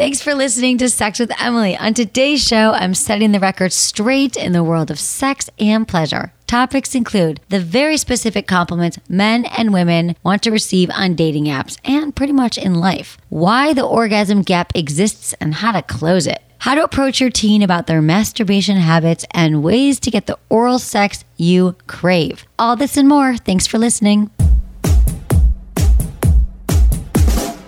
Thanks for listening to Sex with Emily. On today's show, I'm setting the record straight in the world of sex and pleasure. Topics include the very specific compliments men and women want to receive on dating apps and pretty much in life, why the orgasm gap exists and how to close it, how to approach your teen about their masturbation habits, and ways to get the oral sex you crave. All this and more. Thanks for listening.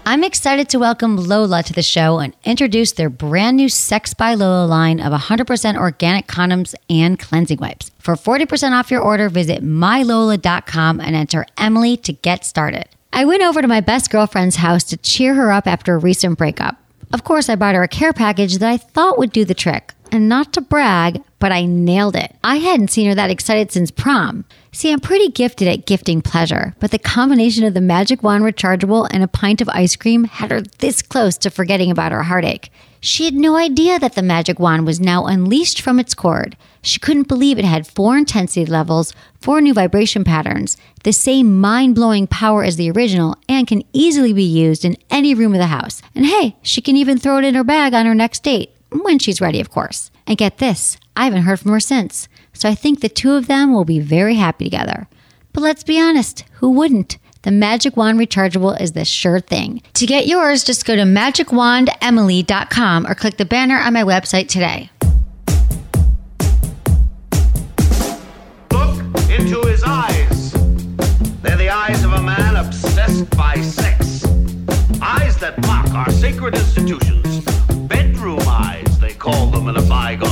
I'm excited to welcome Lola to the show and introduce their brand new Sex by Lola line of 100% organic condoms and cleansing wipes. For 40% off your order, visit mylola.com and enter Emily to get started. I went over to my best girlfriend's house to cheer her up after a recent breakup. Of course, I bought her a care package that I thought would do the trick. And not to brag, but I nailed it. I hadn't seen her that excited since prom. See, I'm pretty gifted at gifting pleasure, but the combination of the Magic Wand rechargeable and a pint of ice cream had her this close to forgetting about her heartache. She had no idea that the Magic Wand was now unleashed from its cord. She couldn't believe it had four intensity levels, four new vibration patterns, the same mind blowing power as the original, and can easily be used in any room of the house. And hey, she can even throw it in her bag on her next date. When she's ready, of course. And get this, I haven't heard from her since. So I think the two of them will be very happy together. But let's be honest, who wouldn't? The Magic Wand Rechargeable is the sure thing. To get yours, just go to magicwandemily.com or click the banner on my website today. Look into his eyes. They're the eyes of a man obsessed by sex. Eyes that mock our sacred institutions. Bedroom eyes, they call them in a bygone.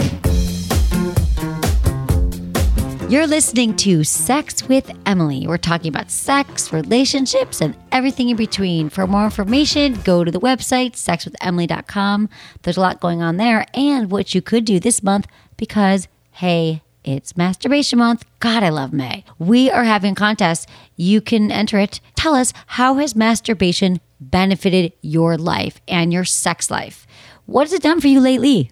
You're listening to Sex with Emily. We're talking about sex, relationships, and everything in between. For more information, go to the website, sexwithemily.com. There's a lot going on there, and what you could do this month because, hey, it's masturbation month. God, I love May. We are having a contest. You can enter it. Tell us how has masturbation benefited your life and your sex life? What has it done for you lately?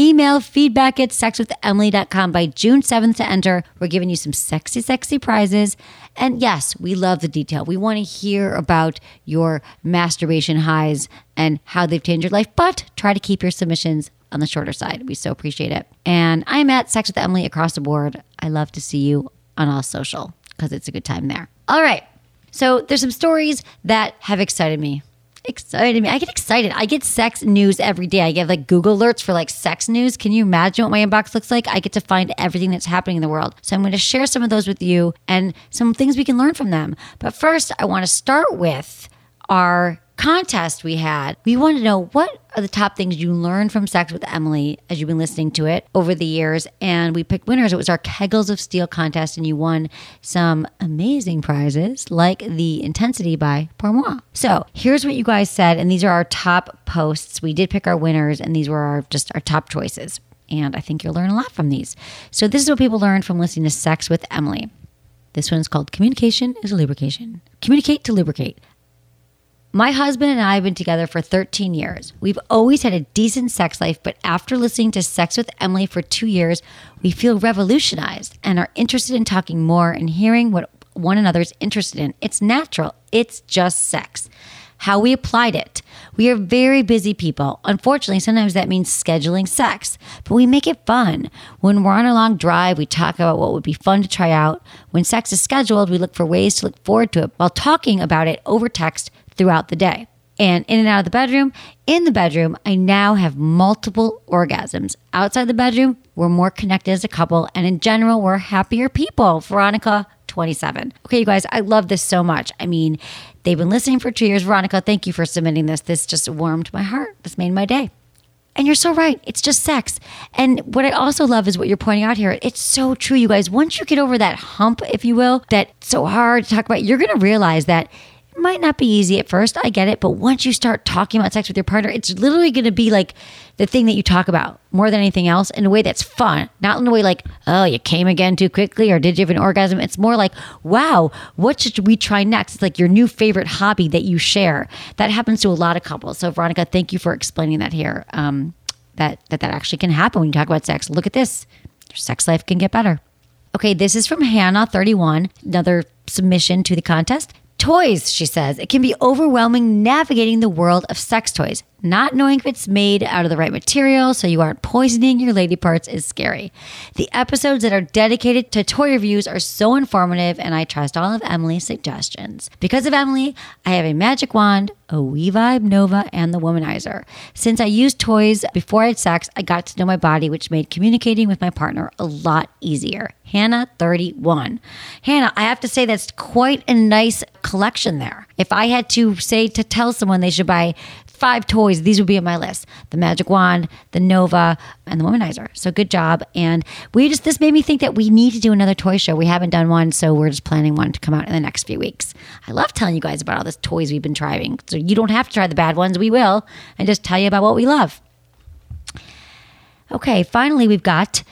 Email feedback at sexwithemily.com by June 7th to enter. We're giving you some sexy, sexy prizes. And yes, we love the detail. We want to hear about your masturbation highs and how they've changed your life, but try to keep your submissions on the shorter side. We so appreciate it. And I'm at Sex with Emily across the board. I love to see you on all social because it's a good time there. All right. So there's some stories that have excited me excited me. I get excited. I get sex news every day. I get like Google alerts for like sex news. Can you imagine what my inbox looks like? I get to find everything that's happening in the world. So I'm going to share some of those with you and some things we can learn from them. But first, I want to start with our contest we had. We wanted to know what are the top things you learned from Sex with Emily as you've been listening to it over the years. And we picked winners. It was our Kegels of Steel contest, and you won some amazing prizes like the Intensity by Pour Moi. So here's what you guys said, and these are our top posts. We did pick our winners, and these were our just our top choices. And I think you'll learn a lot from these. So this is what people learned from listening to Sex with Emily. This one's called Communication is Lubrication. Communicate to lubricate. My husband and I have been together for 13 years. We've always had a decent sex life, but after listening to Sex with Emily for two years, we feel revolutionized and are interested in talking more and hearing what one another is interested in. It's natural, it's just sex. How we applied it. We are very busy people. Unfortunately, sometimes that means scheduling sex, but we make it fun. When we're on a long drive, we talk about what would be fun to try out. When sex is scheduled, we look for ways to look forward to it while talking about it over text throughout the day. And in and out of the bedroom, in the bedroom, I now have multiple orgasms. Outside the bedroom, we're more connected as a couple. And in general, we're happier people. Veronica, 27. Okay, you guys, I love this so much. I mean, they've been listening for two years. Veronica, thank you for submitting this. This just warmed my heart. This made my day. And you're so right. It's just sex. And what I also love is what you're pointing out here. It's so true, you guys. Once you get over that hump, if you will, that's so hard to talk about, you're going to realize that Might not be easy at first. I get it. But once you start talking about sex with your partner, it's literally going to be like the thing that you talk about more than anything else in a way that's fun. Not in a way like, oh, you came again too quickly or did you have an orgasm? It's more like, wow, what should we try next? It's like your new favorite hobby that you share. That happens to a lot of couples. So, Veronica, thank you for explaining that here. Um, that, that that actually can happen when you talk about sex. Look at this. Your sex life can get better. Okay, this is from Hannah31, another submission to the contest. Toys, she says. It can be overwhelming navigating the world of sex toys. Not knowing if it's made out of the right material so you aren't poisoning your lady parts is scary. The episodes that are dedicated to toy reviews are so informative, and I trust all of Emily's suggestions. Because of Emily, I have a magic wand, a WeVibe Nova, and the Womanizer. Since I used toys before I had sex, I got to know my body, which made communicating with my partner a lot easier. Hannah 31. Hannah, I have to say that's quite a nice collection there. If I had to say to tell someone they should buy five toys, these would be on my list the Magic Wand, the Nova, and the Womanizer. So good job. And we just, this made me think that we need to do another toy show. We haven't done one, so we're just planning one to come out in the next few weeks. I love telling you guys about all the toys we've been trying. So you don't have to try the bad ones, we will, and just tell you about what we love. Okay, finally, we've got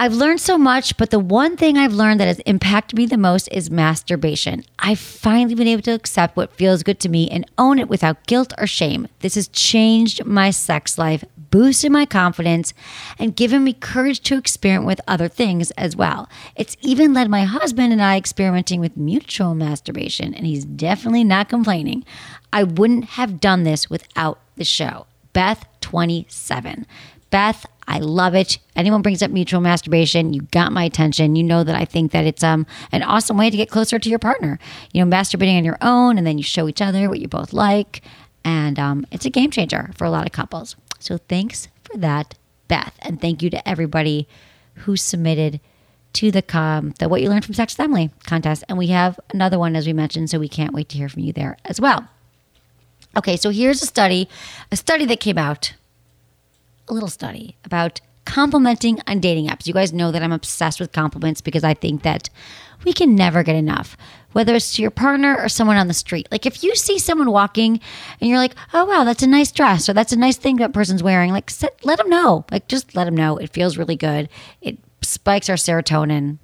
I've learned so much, but the one thing I've learned that has impacted me the most is masturbation. I've finally been able to accept what feels good to me and own it without guilt or shame. This has changed my sex life, boosted my confidence, and given me courage to experiment with other things as well. It's even led my husband and I experimenting with mutual masturbation, and he's definitely not complaining. I wouldn't have done this without the show. Beth 27. Beth, I love it. Anyone brings up mutual masturbation, you got my attention. You know that I think that it's um an awesome way to get closer to your partner. You know, masturbating on your own, and then you show each other what you both like, and um, it's a game changer for a lot of couples. So thanks for that, Beth, and thank you to everybody who submitted to the com the what you learned from Sex family contest, and we have another one as we mentioned, so we can't wait to hear from you there as well. Okay, so here's a study, a study that came out a little study about complimenting on dating apps. You guys know that I'm obsessed with compliments because I think that we can never get enough, whether it's to your partner or someone on the street. Like if you see someone walking and you're like, oh, wow, that's a nice dress or that's a nice thing that person's wearing, like set, let them know. Like just let them know. It feels really good. It spikes our serotonin.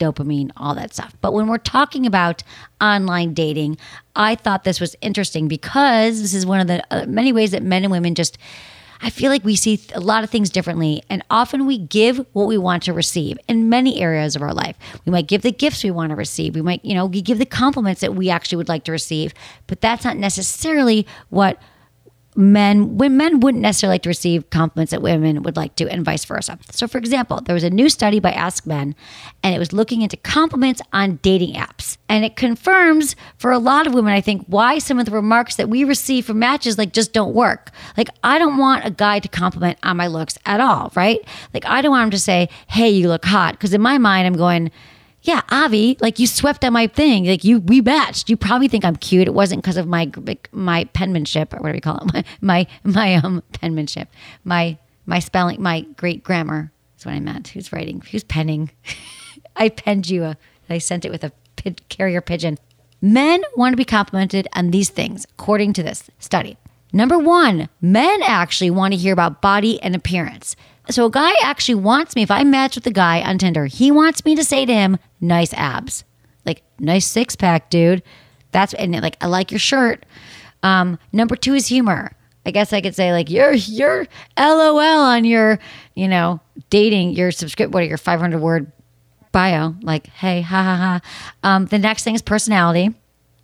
Dopamine, all that stuff. But when we're talking about online dating, I thought this was interesting because this is one of the uh, many ways that men and women just I feel like we see a lot of things differently, and often we give what we want to receive in many areas of our life. We might give the gifts we want to receive. We might, you know, we give the compliments that we actually would like to receive, but that's not necessarily what men when men wouldn't necessarily like to receive compliments that women would like to and vice versa. So for example there was a new study by ask men and it was looking into compliments on dating apps. And it confirms for a lot of women i think why some of the remarks that we receive from matches like just don't work. Like i don't want a guy to compliment on my looks at all right? Like i don't want him to say hey you look hot. Because in my mind i'm going yeah, Avi, like you swept at my thing. Like you, we matched. You probably think I'm cute. It wasn't because of my my penmanship or whatever you call it. My my my um penmanship. My my spelling. My great grammar is what I meant. Who's writing? Who's penning? I penned you a. I sent it with a carrier pigeon. Men want to be complimented on these things, according to this study. Number one, men actually want to hear about body and appearance. So a guy actually wants me, if I match with a guy on Tinder, he wants me to say to him, nice abs. Like, nice six pack, dude. That's, and like, I like your shirt. Um, number two is humor. I guess I could say like you're you're LOL on your, you know, dating your subscript what are your 500 word bio like hey ha ha ha. Um, the next thing is personality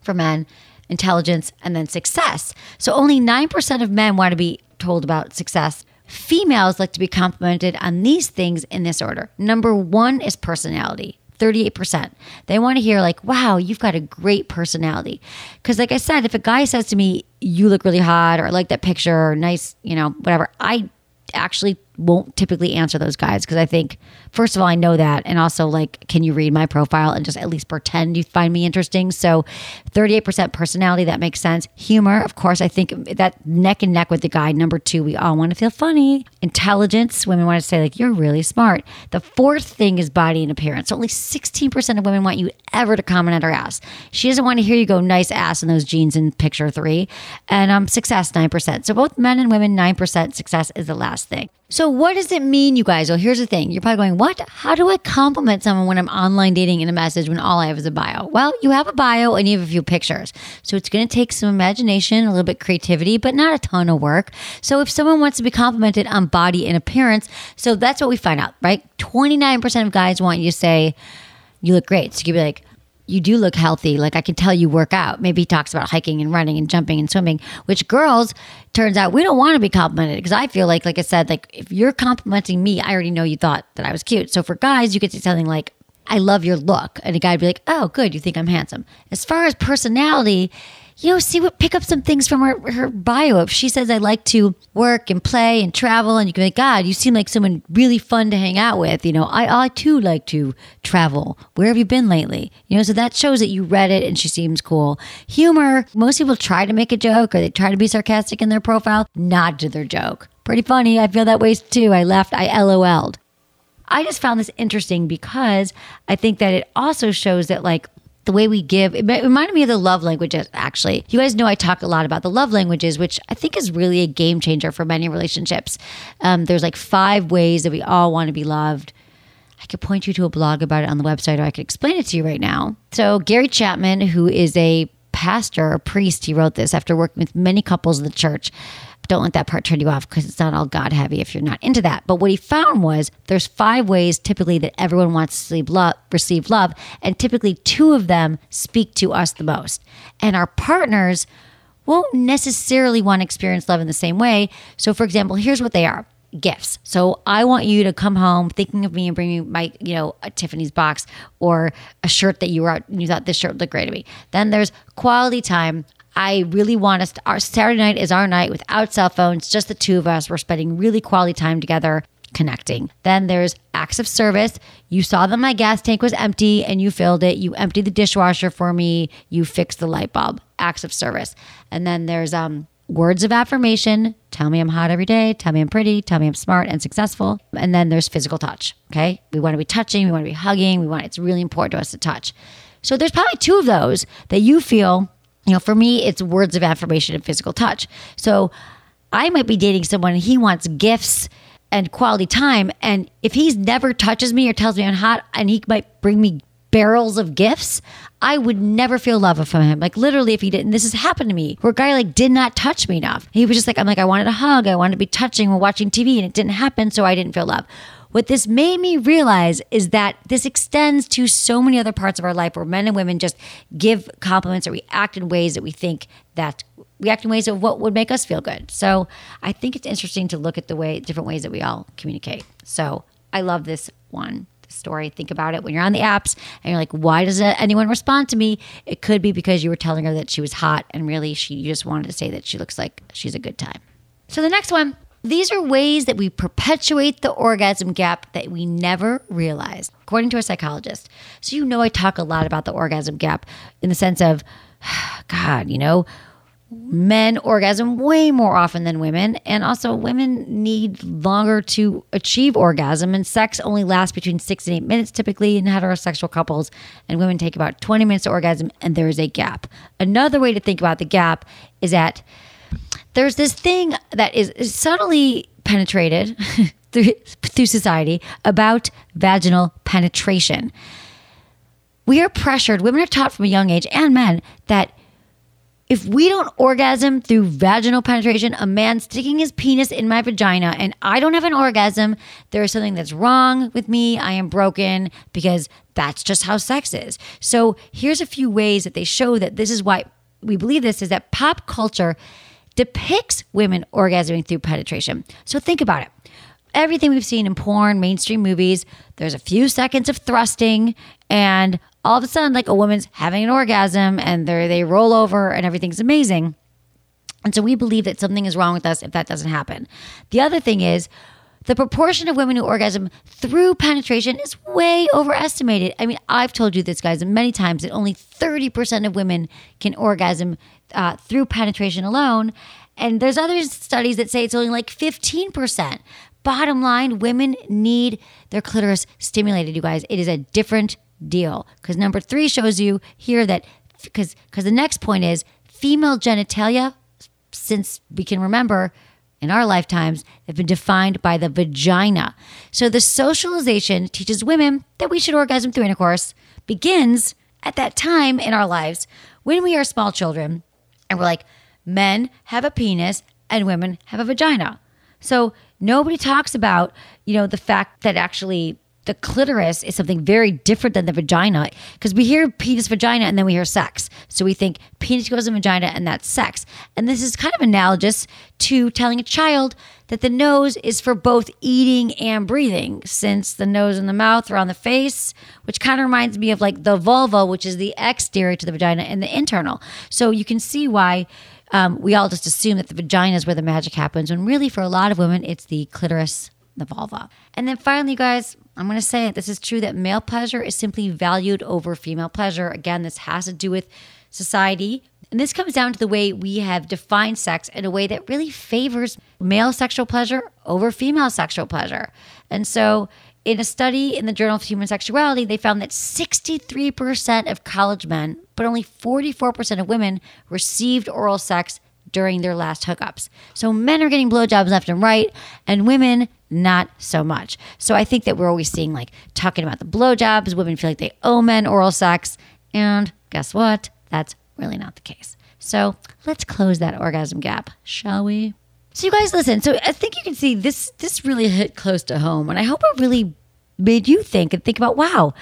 for men, intelligence, and then success. So only nine percent of men want to be told about success. Females like to be complimented on these things in this order. Number one is personality. 38%. They want to hear, like, wow, you've got a great personality. Because, like I said, if a guy says to me, you look really hot, or I like that picture, or nice, you know, whatever, I actually won't typically answer those guys because I think, first of all, I know that. And also, like, can you read my profile and just at least pretend you find me interesting? So 38% personality, that makes sense. Humor, of course, I think that neck and neck with the guy. Number two, we all want to feel funny. Intelligence, women want to say, like, you're really smart. The fourth thing is body and appearance. So only 16% of women want you ever to comment on her ass. She doesn't want to hear you go, nice ass in those jeans in picture three. And um, success, 9%. So both men and women, 9% success is the last thing. So, what does it mean, you guys? Well, here's the thing. You're probably going, What? How do I compliment someone when I'm online dating in a message when all I have is a bio? Well, you have a bio and you have a few pictures. So, it's going to take some imagination, a little bit creativity, but not a ton of work. So, if someone wants to be complimented on body and appearance, so that's what we find out, right? 29% of guys want you to say, You look great. So, you'd be like, you do look healthy. Like I can tell you work out. Maybe he talks about hiking and running and jumping and swimming, which girls turns out we don't want to be complimented because I feel like, like I said, like if you're complimenting me, I already know you thought that I was cute. So for guys, you could say something like, I love your look. And a guy would be like, oh, good. You think I'm handsome. As far as personality, you know, see what pick up some things from her, her bio. If she says I like to work and play and travel, and you can be like, God, you seem like someone really fun to hang out with. You know, I, I too like to travel. Where have you been lately? You know, so that shows that you read it and she seems cool. Humor, most people try to make a joke or they try to be sarcastic in their profile, nod to their joke. Pretty funny. I feel that way too. I left, I LOL'd. I just found this interesting because I think that it also shows that like the way we give it reminded me of the love languages actually you guys know i talk a lot about the love languages which i think is really a game changer for many relationships um, there's like five ways that we all want to be loved I could point you to a blog about it on the website, or I could explain it to you right now. So, Gary Chapman, who is a pastor, a priest, he wrote this after working with many couples in the church. Don't let that part turn you off because it's not all God heavy if you're not into that. But what he found was there's five ways typically that everyone wants to love, receive love, and typically two of them speak to us the most. And our partners won't necessarily want to experience love in the same way. So, for example, here's what they are gifts. So I want you to come home thinking of me and bring me my, you know, a Tiffany's box or a shirt that you were out you thought this shirt looked great to me. Then there's quality time. I really want us. To, our Saturday night is our night without cell phones, just the two of us. We're spending really quality time together, connecting. Then there's acts of service. You saw that my gas tank was empty and you filled it. You emptied the dishwasher for me. You fixed the light bulb. Acts of service. And then there's um words of affirmation. Tell me I'm hot every day. Tell me I'm pretty. Tell me I'm smart and successful. And then there's physical touch. Okay. We want to be touching. We want to be hugging. We want, it's really important to us to touch. So there's probably two of those that you feel you know, for me, it's words of affirmation and physical touch. So I might be dating someone and he wants gifts and quality time. And if he's never touches me or tells me I'm hot and he might bring me barrels of gifts, I would never feel love from him. Like literally, if he didn't, this has happened to me where a guy like did not touch me enough. He was just like, I'm like, I wanted a hug, I wanted to be touching, we're watching TV, and it didn't happen, so I didn't feel love. What this made me realize is that this extends to so many other parts of our life where men and women just give compliments or we act in ways that we think that we act in ways of what would make us feel good. So I think it's interesting to look at the way different ways that we all communicate. So I love this one story. Think about it when you're on the apps and you're like, why doesn't anyone respond to me? It could be because you were telling her that she was hot and really she just wanted to say that she looks like she's a good time. So the next one these are ways that we perpetuate the orgasm gap that we never realized, according to a psychologist. So, you know, I talk a lot about the orgasm gap in the sense of, God, you know, men orgasm way more often than women. And also, women need longer to achieve orgasm, and sex only lasts between six and eight minutes typically in heterosexual couples. And women take about 20 minutes to orgasm, and there is a gap. Another way to think about the gap is that there's this thing that is subtly penetrated through, through society about vaginal penetration. We are pressured, women are taught from a young age, and men, that if we don't orgasm through vaginal penetration, a man sticking his penis in my vagina and I don't have an orgasm, there is something that's wrong with me. I am broken because that's just how sex is. So here's a few ways that they show that this is why we believe this is that pop culture depicts women orgasming through penetration. So think about it. Everything we've seen in porn, mainstream movies, there's a few seconds of thrusting, and all of a sudden, like a woman's having an orgasm and they roll over and everything's amazing. And so we believe that something is wrong with us if that doesn't happen. The other thing is, the proportion of women who orgasm through penetration is way overestimated. I mean, I've told you this, guys, many times that only 30% of women can orgasm uh, through penetration alone. And there's other studies that say it's only like 15%. Bottom line, women need their clitoris stimulated, you guys. It is a different deal. Because number three shows you here that, because the next point is female genitalia, since we can remember, in our lifetimes have been defined by the vagina. So the socialization teaches women that we should orgasm through intercourse begins at that time in our lives when we are small children and we're like, men have a penis and women have a vagina. So nobody talks about, you know, the fact that actually the clitoris is something very different than the vagina because we hear penis vagina and then we hear sex. So we think penis goes in vagina and that's sex. And this is kind of analogous to telling a child that the nose is for both eating and breathing, since the nose and the mouth are on the face, which kind of reminds me of like the vulva, which is the exterior to the vagina and the internal. So you can see why. Um, we all just assume that the vagina is where the magic happens, when really, for a lot of women, it's the clitoris, the vulva. And then finally, guys, I'm going to say it. This is true that male pleasure is simply valued over female pleasure. Again, this has to do with society. And this comes down to the way we have defined sex in a way that really favors male sexual pleasure over female sexual pleasure. And so, in a study in the Journal of Human Sexuality, they found that 63% of college men, but only 44% of women, received oral sex during their last hookups. So men are getting blowjobs left and right, and women not so much. So I think that we're always seeing like talking about the blowjobs. Women feel like they owe men oral sex, and guess what? That's really not the case. So let's close that orgasm gap, shall we? So you guys listen. So I think you can see this. This really hit close to home, and I hope it really made you think and think about wow.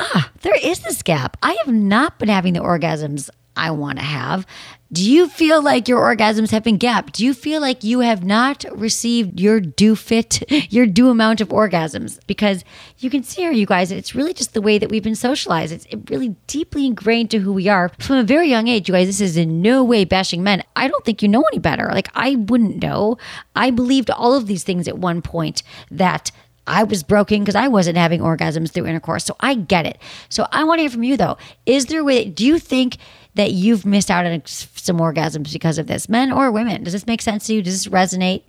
Ah, there is this gap. I have not been having the orgasms I want to have. Do you feel like your orgasms have been gapped? Do you feel like you have not received your due fit, your due amount of orgasms? Because you can see here, you guys, it's really just the way that we've been socialized. It's really deeply ingrained to who we are from a very young age. You guys, this is in no way bashing men. I don't think you know any better. Like, I wouldn't know. I believed all of these things at one point that I was broken because I wasn't having orgasms through intercourse. So I get it. So I want to hear from you though. Is there a way, do you think that you've missed out on some orgasms because of this, men or women? Does this make sense to you? Does this resonate?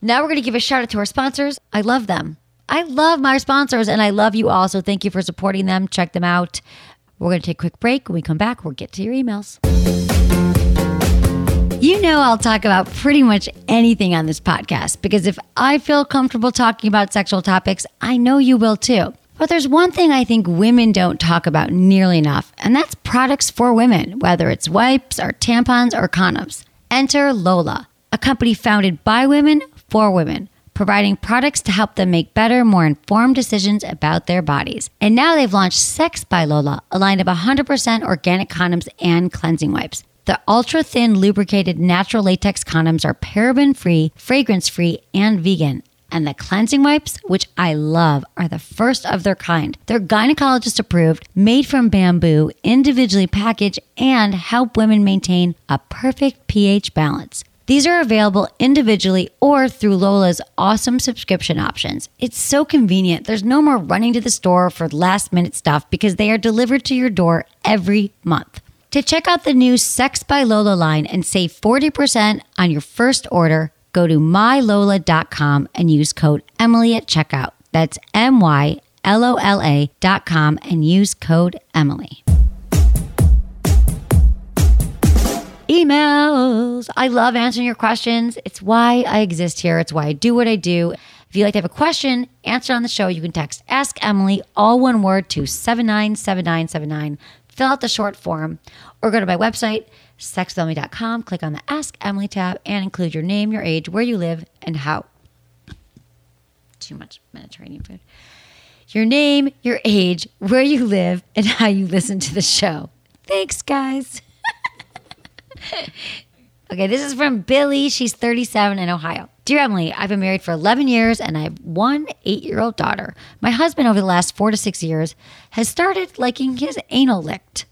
Now we're going to give a shout out to our sponsors. I love them. I love my sponsors and I love you all. So thank you for supporting them. Check them out. We're going to take a quick break. When we come back, we'll get to your emails. You know, I'll talk about pretty much anything on this podcast because if I feel comfortable talking about sexual topics, I know you will too. But there's one thing I think women don't talk about nearly enough, and that's products for women, whether it's wipes or tampons or condoms. Enter Lola, a company founded by women for women, providing products to help them make better, more informed decisions about their bodies. And now they've launched Sex by Lola, a line of 100% organic condoms and cleansing wipes. The ultra thin, lubricated natural latex condoms are paraben free, fragrance free, and vegan and the cleansing wipes, which I love, are the first of their kind. They're gynecologist approved, made from bamboo, individually packaged, and help women maintain a perfect pH balance. These are available individually or through Lola's awesome subscription options. It's so convenient. There's no more running to the store for last minute stuff because they are delivered to your door every month. To check out the new Sex by Lola line and save 40% on your first order, go to mylola.com and use code Emily at checkout. That's M Y L O L A dot com and use code Emily. Emails. I love answering your questions. It's why I exist here. It's why I do what I do. If you'd like to have a question answered on the show, you can text Ask Emily, all one word, to 797979. Fill out the short form or go to my website, sexwithemily.com, click on the Ask Emily tab, and include your name, your age, where you live, and how. Too much Mediterranean food. Your name, your age, where you live, and how you listen to the show. Thanks, guys. okay, this is from Billy. She's 37 in Ohio. Dear Emily, I've been married for 11 years and I have one eight year old daughter. My husband, over the last four to six years, has started liking his anal licked.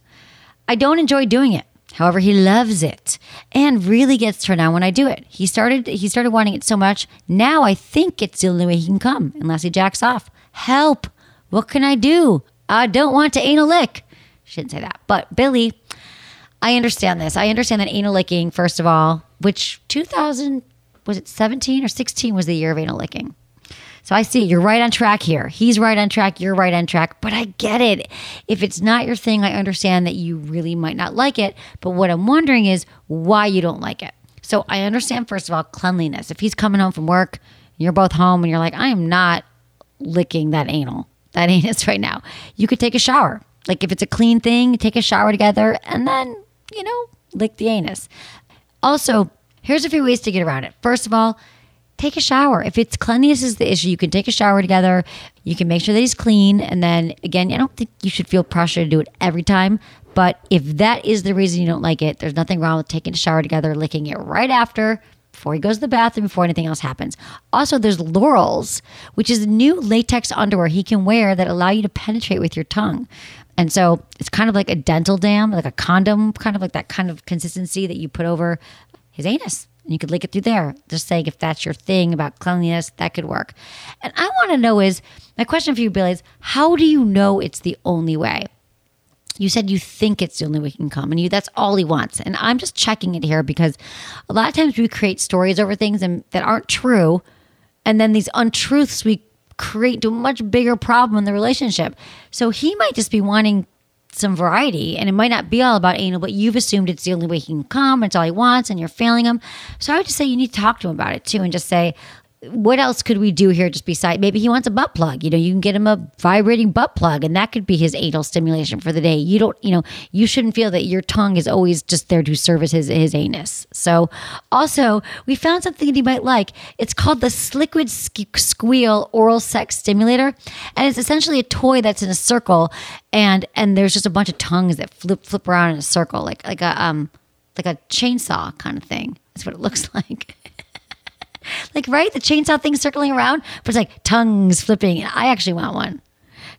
I don't enjoy doing it. However, he loves it and really gets turned on when I do it. He started he started wanting it so much. Now I think it's the only way he can come unless he jacks off. Help. What can I do? I don't want to anal lick. She didn't say that. But Billy, I understand this. I understand that anal licking, first of all, which 2000 was it 17 or 16 was the year of anal licking. So I see you're right on track here. He's right on track. You're right on track. But I get it. If it's not your thing, I understand that you really might not like it. But what I'm wondering is why you don't like it. So I understand, first of all, cleanliness. If he's coming home from work, you're both home, and you're like, I am not licking that anal, that anus right now. You could take a shower. Like if it's a clean thing, take a shower together and then, you know, lick the anus. Also, here's a few ways to get around it. First of all, take a shower. If it's cleanliness is the issue, you can take a shower together. You can make sure that he's clean. And then again, I don't think you should feel pressure to do it every time. But if that is the reason you don't like it, there's nothing wrong with taking a shower together, licking it right after, before he goes to the bathroom, before anything else happens. Also, there's Lorals, which is new latex underwear he can wear that allow you to penetrate with your tongue. And so it's kind of like a dental dam, like a condom, kind of like that kind of consistency that you put over his anus. And you could link it through there. Just saying if that's your thing about cleanliness, that could work. And I want to know is my question for you, Billy, is how do you know it's the only way? You said you think it's the only way he can come, and you that's all he wants. And I'm just checking it here because a lot of times we create stories over things and that aren't true, and then these untruths we create to a much bigger problem in the relationship. So he might just be wanting some variety and it might not be all about anal, but you've assumed it's the only way he can come, it's all he wants, and you're failing him. So I would just say you need to talk to him about it too and just say, what else could we do here just beside maybe he wants a butt plug you know you can get him a vibrating butt plug and that could be his anal stimulation for the day. You don't you know you shouldn't feel that your tongue is always just there to service his, his anus. So also we found something that he might like. It's called the sliquid Sqweel oral sex stimulator. And it's essentially a toy that's in a circle and and there's just a bunch of tongues that flip flip around in a circle like like a um like a chainsaw kind of thing. That's what it looks like like, right? The chainsaw thing circling around, but it's like tongues flipping. And I actually want one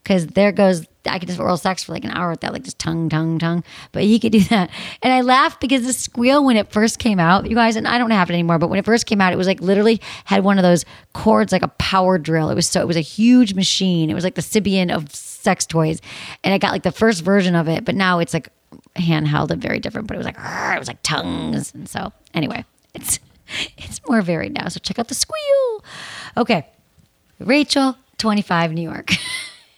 because there goes, I could just oral sex for like an hour with that, like just tongue, tongue, tongue. But he could do that. And I laughed because the Sqweel when it first came out, you guys, and I don't have it anymore, but when it first came out, it was like literally had one of those cords like a power drill. It was so, it was a huge machine. It was like the Sybian of sex toys. And I got like the first version of it, but now it's like handheld and very different, but it was like, it was like tongues. And so, anyway, it's, it's more varied now. So check out the Sqweel. Okay. Rachel, 25, New York.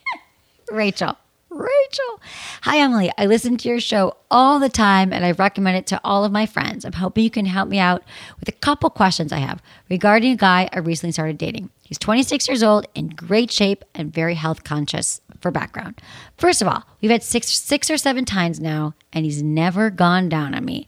Rachel. Rachel. Hi, Emily. I listen to your show all the time and I recommend it to all of my friends. I'm hoping you can help me out with a couple questions I have regarding a guy I recently started dating. He's 26 years old, in great shape, and very health conscious for background. First of all, we've had six, six or seven times now, and he's never gone down on me.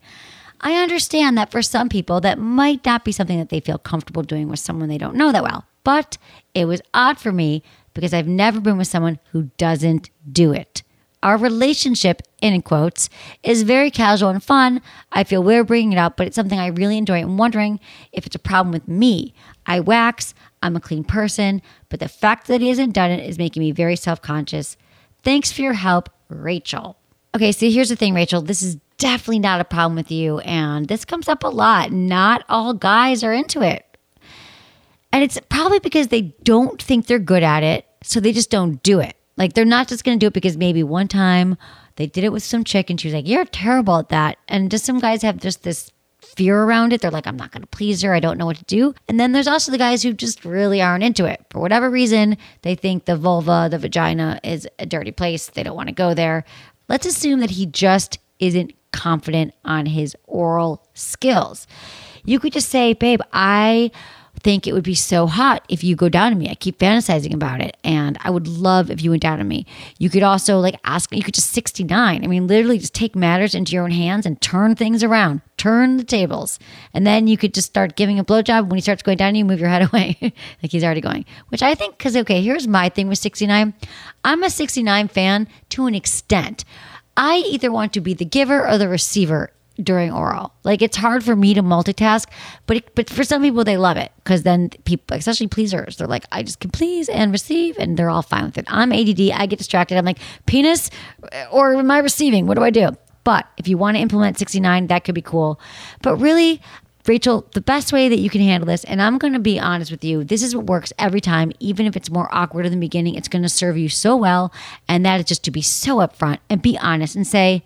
I understand that for some people, that might not be something that they feel comfortable doing with someone they don't know that well. But it was odd for me because I've never been with someone who doesn't do it. Our relationship, in quotes, is very casual and fun. I feel weird bringing it up, but it's something I really enjoy. I'm wondering if it's a problem with me. I wax, I'm a clean person, but the fact that he hasn't done it is making me very self conscious. Thanks for your help, Rachel. Okay, so here's the thing, Rachel. This is definitely not a problem with you. And this comes up a lot. Not all guys are into it. And it's probably because they don't think they're good at it. So they just don't do it. Like they're not just going to do it because maybe one time they did it with some chick and she was like, You're terrible at that. And just some guys have just this fear around it. They're like, I'm not going to please her. I don't know what to do. And then there's also the guys who just really aren't into it. For whatever reason, they think the vulva, the vagina is a dirty place. They don't want to go there. Let's assume that he just isn't confident on his oral skills. You could just say, babe, I think it would be so hot if you go down to me. I keep fantasizing about it and I would love if you went down to me. You could also like ask, you could just 69. I mean, literally just take matters into your own hands and turn things around, turn the tables. And then you could just start giving a blowjob. When he starts going down, you move your head away like he's already going, which I think, because, okay, here's my thing with 69. I'm a 69 fan to an extent. I either want to be the giver or the receiver during oral. Like it's hard for me to multitask, but it, but for some people they love it because then people, especially pleasers, they're like, I just can please and receive, and they're all fine with it. I'm ADD. I get distracted. I'm like, penis eh, or am I receiving? What do I do? But if you want to implement 69, that could be cool. But really, Rachel, the best way that you can handle this, and I'm going to be honest with you, this is what works every time, even if it's more awkward in the beginning, it's going to serve you so well. And that is just to be so upfront and be honest and say,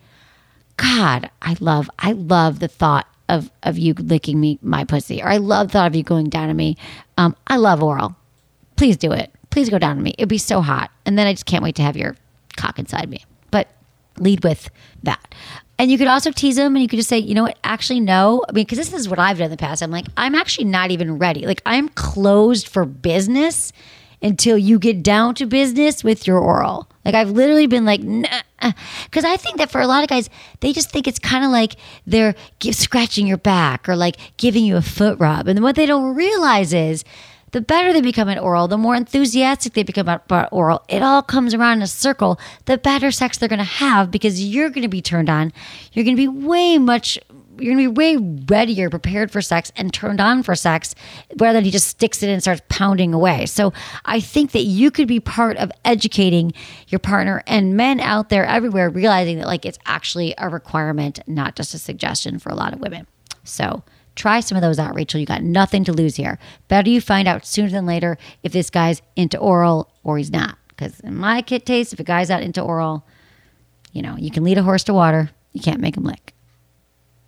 God, I love, I love the thought of of you licking me my pussy, or I love the thought of you going down to me. Um, I love oral. Please do it. Please go down to me. It'd be so hot, and then I just can't wait to have your cock inside me. But lead with that. And you could also tease them and you could just say, you know what, actually, no. I mean, because this is what I've done in the past. I'm like, I'm actually not even ready. Like, I'm closed for business until you get down to business with your oral. Like, I've literally been like, nah. because I think that for a lot of guys, they just think it's kind of like they're scratching your back or like giving you a foot rub. And what they don't realize is, the better they become at oral, the more enthusiastic they become about oral. It all comes around in a circle. The better sex they're going to have because you're going to be turned on. You're going to be way much. You're going to be way readier, prepared for sex, and turned on for sex, rather than he just sticks it in and starts pounding away. So I think that you could be part of educating your partner and men out there everywhere, realizing that like it's actually a requirement, not just a suggestion for a lot of women. So Try some of those out, Rachel. You got nothing to lose here. Better you find out sooner than later if this guy's into oral or he's not. Because in my kit taste, if a guy's not into oral, you know, you can lead a horse to water, you can't make him lick.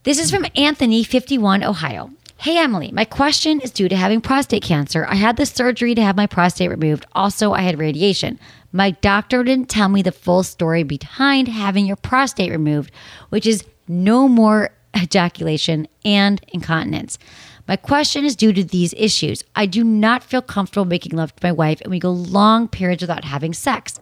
This is from Anthony, 51, Ohio. Hey, Emily, my question is due to having prostate cancer. I had the surgery to have my prostate removed. Also, I had radiation. My doctor didn't tell me the full story behind having your prostate removed, which is no more ejaculation, and incontinence. My question is due to these issues. I do not feel comfortable making love to my wife, and we go long periods without having sex.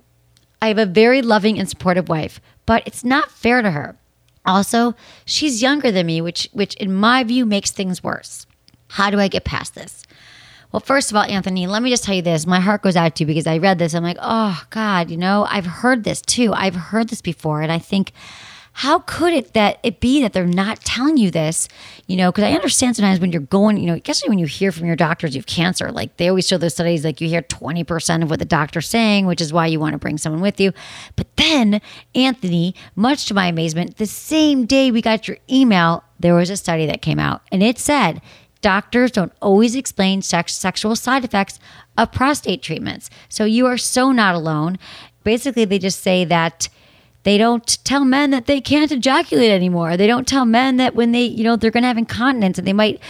I have a very loving and supportive wife, but it's not fair to her. Also, she's younger than me, which which in my view makes things worse. How do I get past this? Well, first of all, Anthony, let me just tell you this. My heart goes out to you because I read this. I'm like, oh God, you know, I've heard this too. I've heard this before, and I think how could it that it be that they're not telling you this? You know, because I understand sometimes when you're going, you know, especially when you hear from your doctors you have cancer, like they always show those studies, like you hear 20% of what the doctor's saying, which is why you want to bring someone with you. But then, Anthony, much to my amazement, the same day we got your email, there was a study that came out and it said doctors don't always explain sex, sexual side effects of prostate treatments. So you are so not alone. Basically, they just say that they don't tell men that they can't ejaculate anymore. They don't tell men that when they, you know, they're going to have incontinence and they might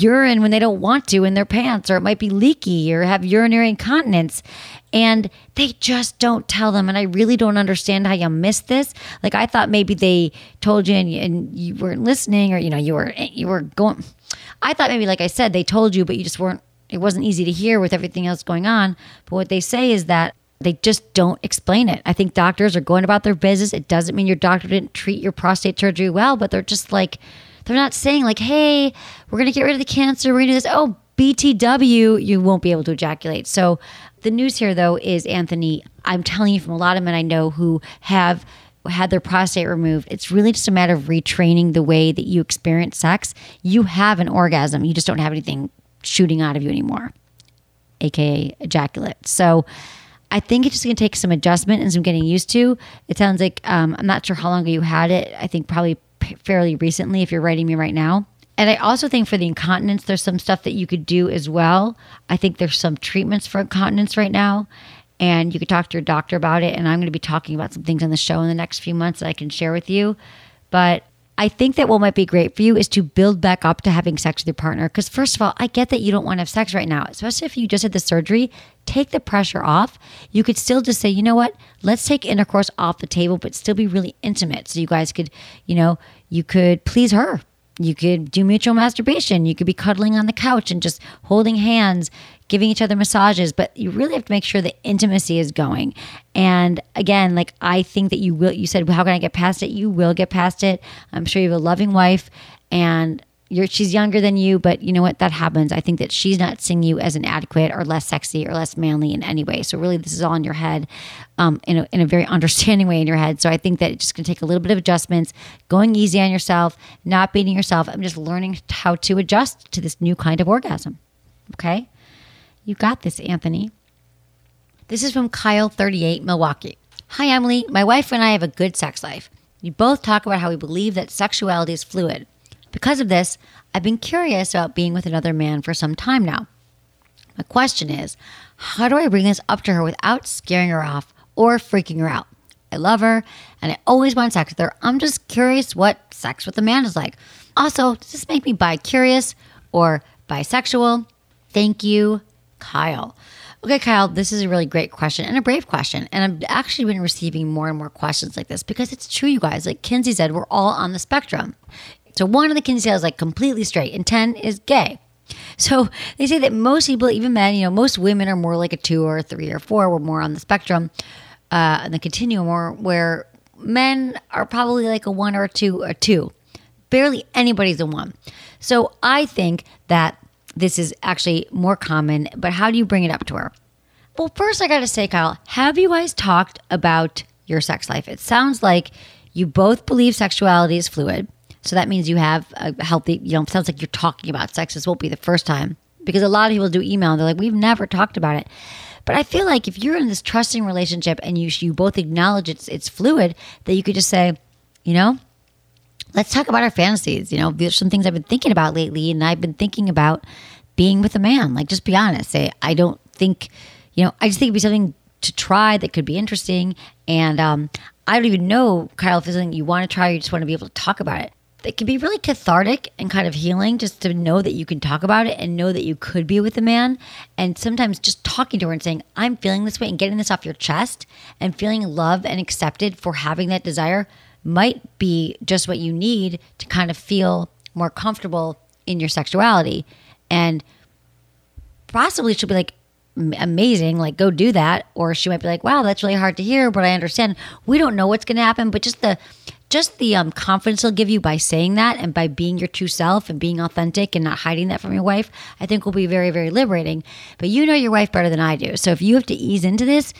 urine when they don't want to in their pants or it might be leaky or have urinary incontinence. And they just don't tell them. And i really don't understand how you missed this. Like i thought maybe they told you and, and you weren't listening or you know you were you were going i thought maybe like i said they told you but you just weren't it wasn't easy to hear with everything else going on. But what they say is that they just don't explain it. I think doctors are going about their business. It doesn't mean your doctor didn't treat your prostate surgery well, but they're just like, they're not saying, like, hey, we're going to get rid of the cancer. We're going to do this. Oh, BTW, you won't be able to ejaculate. So the news here, though, is Anthony, I'm telling you from a lot of men I know who have had their prostate removed, it's really just a matter of retraining the way that you experience sex. You have an orgasm, you just don't have anything shooting out of you anymore, aka ejaculate. So, I think it's just going to take some adjustment and some getting used to. It sounds like um, I'm not sure how long ago you had it. I think probably fairly recently if you're writing me right now. And I also think for the incontinence, there's some stuff that you could do as well. I think there's some treatments for incontinence right now. And you could talk to your doctor about it. And I'm going to be talking about some things on the show in the next few months that I can share with you. But I think that what might be great for you is to build back up to having sex with your partner. Because, first of all, I get that you don't want to have sex right now, especially if you just had the surgery. Take the pressure off. You could still just say, you know what, let's take intercourse off the table, but still be really intimate. So you guys could, you know, you could please her. You could do mutual masturbation. You could be cuddling on the couch and just holding hands, giving each other massages, but you really have to make sure the intimacy is going. And again, like I think that you will, you said, how can I get past it? You will get past it. I'm sure you have a loving wife and you're, she's younger than you, but you know what? That happens. I think that she's not seeing you as inadequate or less sexy or less manly in any way. So really, this is all in your head, um, in, a, in a very understanding way in your head. So I think that it's just going to take a little bit of adjustments, going easy on yourself, not beating yourself. I'm just learning how to adjust to this new kind of orgasm. Okay. You got this, Anthony. This is from Kyle38, Milwaukee. Hi, Emily. My wife and I have a good sex life. We both talk about how we believe that sexuality is fluid. Because of this, I've been curious about being with another man for some time now. My question is how do I bring this up to her without scaring her off or freaking her out? I love her and I always want sex with her. I'm just curious what sex with a man is like. Also, does this make me bi curious or bisexual? Thank you, Kyle. Okay, Kyle, this is a really great question and a brave question. And I've actually been receiving more and more questions like this because it's true, you guys. Like Kinsey said, we're all on the spectrum. So one of the Kinsey is like completely straight and 10 is gay. So they say that most people, even men, you know, most women are more like a two or a three or four. We're more on the spectrum, uh, and the continuum, where men are probably like a one or a two or two. Barely anybody's a one. So I think that this is actually more common, but how do you bring it up to her? Well, first, I got to say, Kyle, have you guys talked about your sex life? It sounds like you both believe sexuality is fluid. So that means you have a healthy, you know, sounds like you're talking about sex. This won't be the first time because a lot of people do email and they're like, we've never talked about it. But I feel like if you're in this trusting relationship and you you both acknowledge it's it's fluid, that you could just say, you know, let's talk about our fantasies. You know, there's some things I've been thinking about lately, and I've been thinking about being with a man. Like, just be honest. Say, I don't think, you know, I just think it'd be something to try that could be interesting. And um, I don't even know, Kyle, if it's something you want to try, you just want to be able to talk about it. It can be really cathartic and kind of healing just to know that you can talk about it and know that you could be with a man. And sometimes just talking to her and saying, I'm feeling this way and getting this off your chest and feeling loved and accepted for having that desire might be just what you need to kind of feel more comfortable in your sexuality. And possibly she'll be like, amazing, like go do that. Or she might be like, wow, that's really hard to hear, but I understand. We don't know what's going to happen, but just the just the um, confidence he'll give you by saying that and by being your true self and being authentic and not hiding that from your wife, I think will be very, very liberating. But you know your wife better than I do. So if you have to ease into this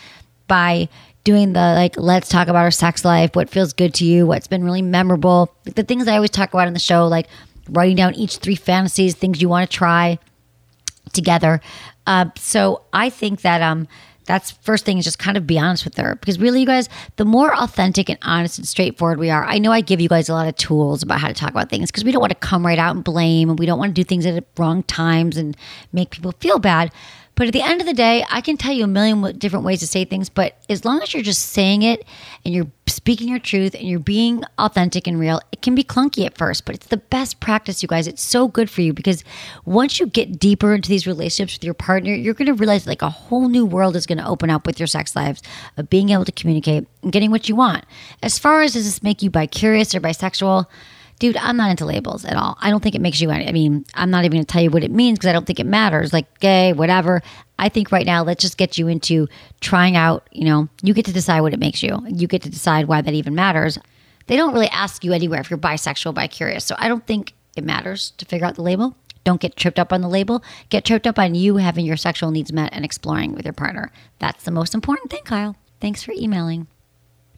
by doing the like, let's talk about our sex life, what feels good to you, what's been really memorable, the things I always talk about in the show, like writing down each three fantasies, things you want to try together. Uh, so I think that um, that's first thing is just kind of be honest with her. Because really you guys the more authentic and honest and straightforward we are i know i give you guys a lot of tools about how to talk about things because we don't want to come right out and blame and we don't want to do things at wrong times and make people feel bad but at the end of the day, I can tell you a million different ways to say things, but as long as you're just saying it and you're speaking your truth and you're being authentic and real, it can be clunky at first, but it's the best practice, you guys. It's so good for you because once you get deeper into these relationships with your partner, you're going to realize like a whole new world is going to open up with your sex lives of being able to communicate and getting what you want. As far as does this make you bi curious or bisexual? Dude, I'm not into labels at all. I don't think it makes you any. I mean, I'm not even going to tell you what it means because I don't think it matters. Like gay, whatever. I think right now, let's just get you into trying out. You know, you get to decide what it makes you. You get to decide why that even matters. They don't really ask you anywhere if you're bisexual, bi curious. So I don't think it matters to figure out the label. Don't get tripped up on the label. Get tripped up on you having your sexual needs met and exploring with your partner. That's the most important thing, Kyle. Thanks for emailing.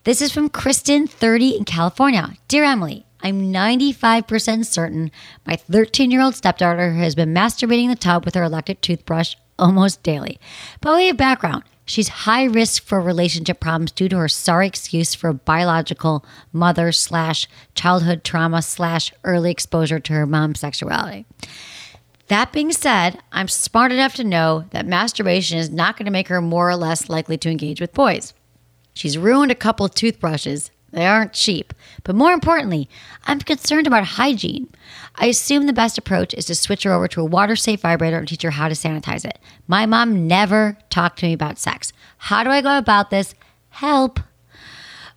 This is from Kristen, 30 in California. Dear Emily, I'm 95% certain my 13 year old stepdaughter has been masturbating the tub with her electric toothbrush almost daily. By way of background, she's high risk for relationship problems due to her sorry excuse for biological mother slash childhood trauma slash early exposure to her mom's sexuality. That being said, I'm smart enough to know that masturbation is not going to make her more or less likely to engage with boys. She's ruined a couple of toothbrushes they aren't cheap. But more importantly, I'm concerned about hygiene. I assume the best approach is to switch her over to a water safe vibrator and teach her how to sanitize it. My mom never talked to me about sex. How do I go about this? Help.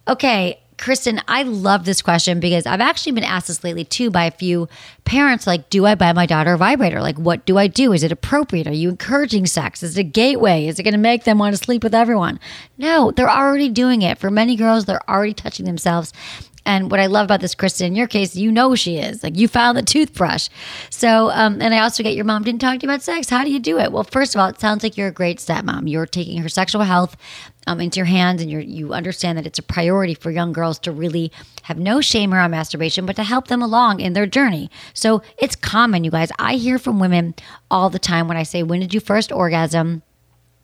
Okay, Kristen, I love this question because I've actually been asked this lately too by a few parents like, do I buy my daughter a vibrator? Like, what do I do? Is it appropriate? Are you encouraging sex? Is it a gateway? Is it going to make them want to sleep with everyone? No, they're already doing it. For many girls, they're already touching themselves. And what I love about this, Kristen, in your case, you know she is. Like you found the toothbrush. So, um, and I also get your mom didn't talk to you about sex. How do you do it? Well, first of all, it sounds like you're a great stepmom. You're taking her sexual health um, into your hands and you you understand that it's a priority for young girls to really have no shame around masturbation, but to help them along in their journey. So it's common, you guys. I hear from women all the time when I say, When did you first orgasm?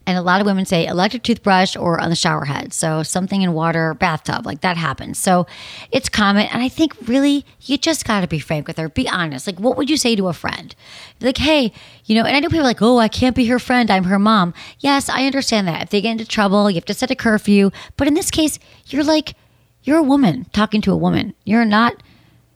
And a lot of women say electric toothbrush or on the shower head. So something in water, bathtub, like that happens. So it's common. And I think really you just got to be frank with her. Be honest. Like, what would you say to a friend? Like, hey, you know, and I know people are like, oh, I can't be her friend. I'm her mom. Yes, I understand that. If they get into trouble, you have to set a curfew. But in this case, you're like, you're a woman talking to a woman. You're not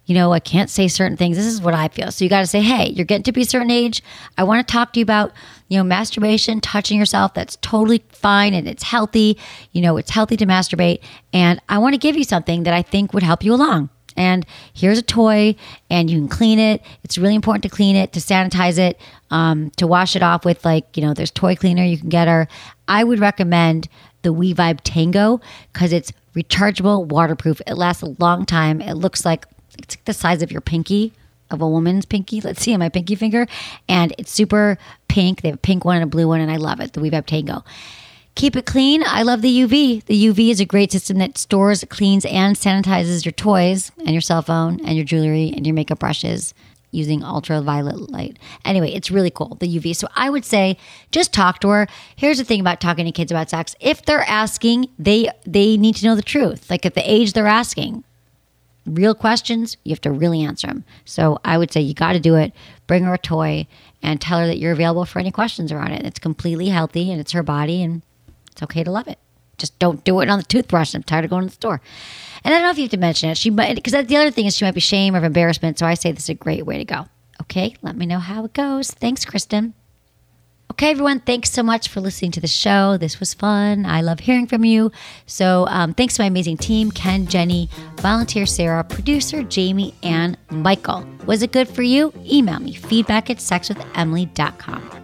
you know, I can't say certain things. This is what I feel. So you got to say, hey, you're getting to be a certain age. I want to talk to you about, you know, masturbation, touching yourself. That's totally fine and it's healthy. You know, it's healthy to masturbate. And I want to give you something that I think would help you along. And here's a toy, and you can clean it. It's really important to clean it, to sanitize it, um, to wash it off with, like, you know, there's toy cleaner you can get her. I would recommend the We Vibe Tango because it's rechargeable, waterproof. It lasts a long time. It looks like it's the size of your pinky of a woman's pinky. Let's see my pinky finger. And it's super pink. They have a pink one and a blue one, and I love it. The We Vibe Tango. Keep it clean. I love the UVee. The UVee is a great system that stores, cleans, and sanitizes your toys and your cell phone and your jewelry and your makeup brushes using ultraviolet light. Anyway, it's really cool, the UVee. So I would say just talk to her. Here's the thing about talking to kids about sex. If they're asking, they they need to know the truth. Like at the age they're asking, real questions, you have to really answer them. So I would say you got to do it. Bring her a toy and tell her that you're available for any questions around it. It's completely healthy and it's her body and it's okay to love it. Just don't do it on the toothbrush. I'm tired of going to the store. And I don't know if you have to mention it. She might, because the other thing is she might be shame or embarrassment. So I say this is a great way to go. Okay, let me know how it goes. Thanks, Kristen. Okay, everyone, thanks so much for listening to the show. This was fun. I love hearing from you. So, um, thanks to my amazing team Ken, Jenny, volunteer Sarah, producer Jamie, and Michael. Was it good for you? Email me feedback at sexwithemily.com.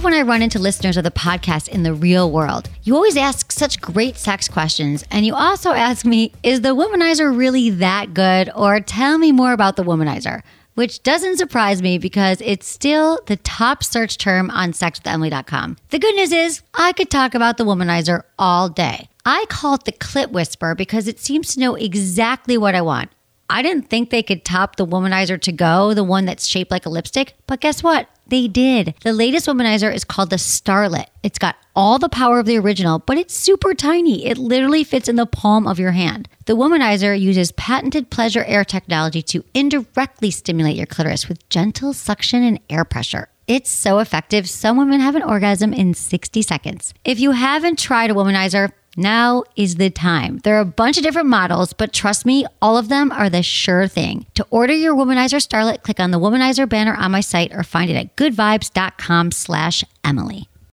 love when I run into listeners of the podcast in the real world. You always ask such great sex questions, and you also ask me, is the womanizer really that good? Or tell me more about the womanizer, which doesn't surprise me because it's still the top search term on sexwithemily.com. The good news is, I could talk about the womanizer all day. I call it the clit whisper because it seems to know exactly what I want. I didn't think they could top the womanizer to go, the one that's shaped like a lipstick, but guess what? They did. The latest womanizer is called the Starlet. It's got all the power of the original, but it's super tiny. It literally fits in the palm of your hand. The womanizer uses patented pleasure air technology to indirectly stimulate your clitoris with gentle suction and air pressure. It's so effective, some women have an orgasm in 60 seconds. If you haven't tried a womanizer, now is the time. There are a bunch of different models, but trust me, all of them are the sure thing. To order your Womanizer Starlet, click on the Womanizer banner on my site or find it at goodvibes.com slash Emily.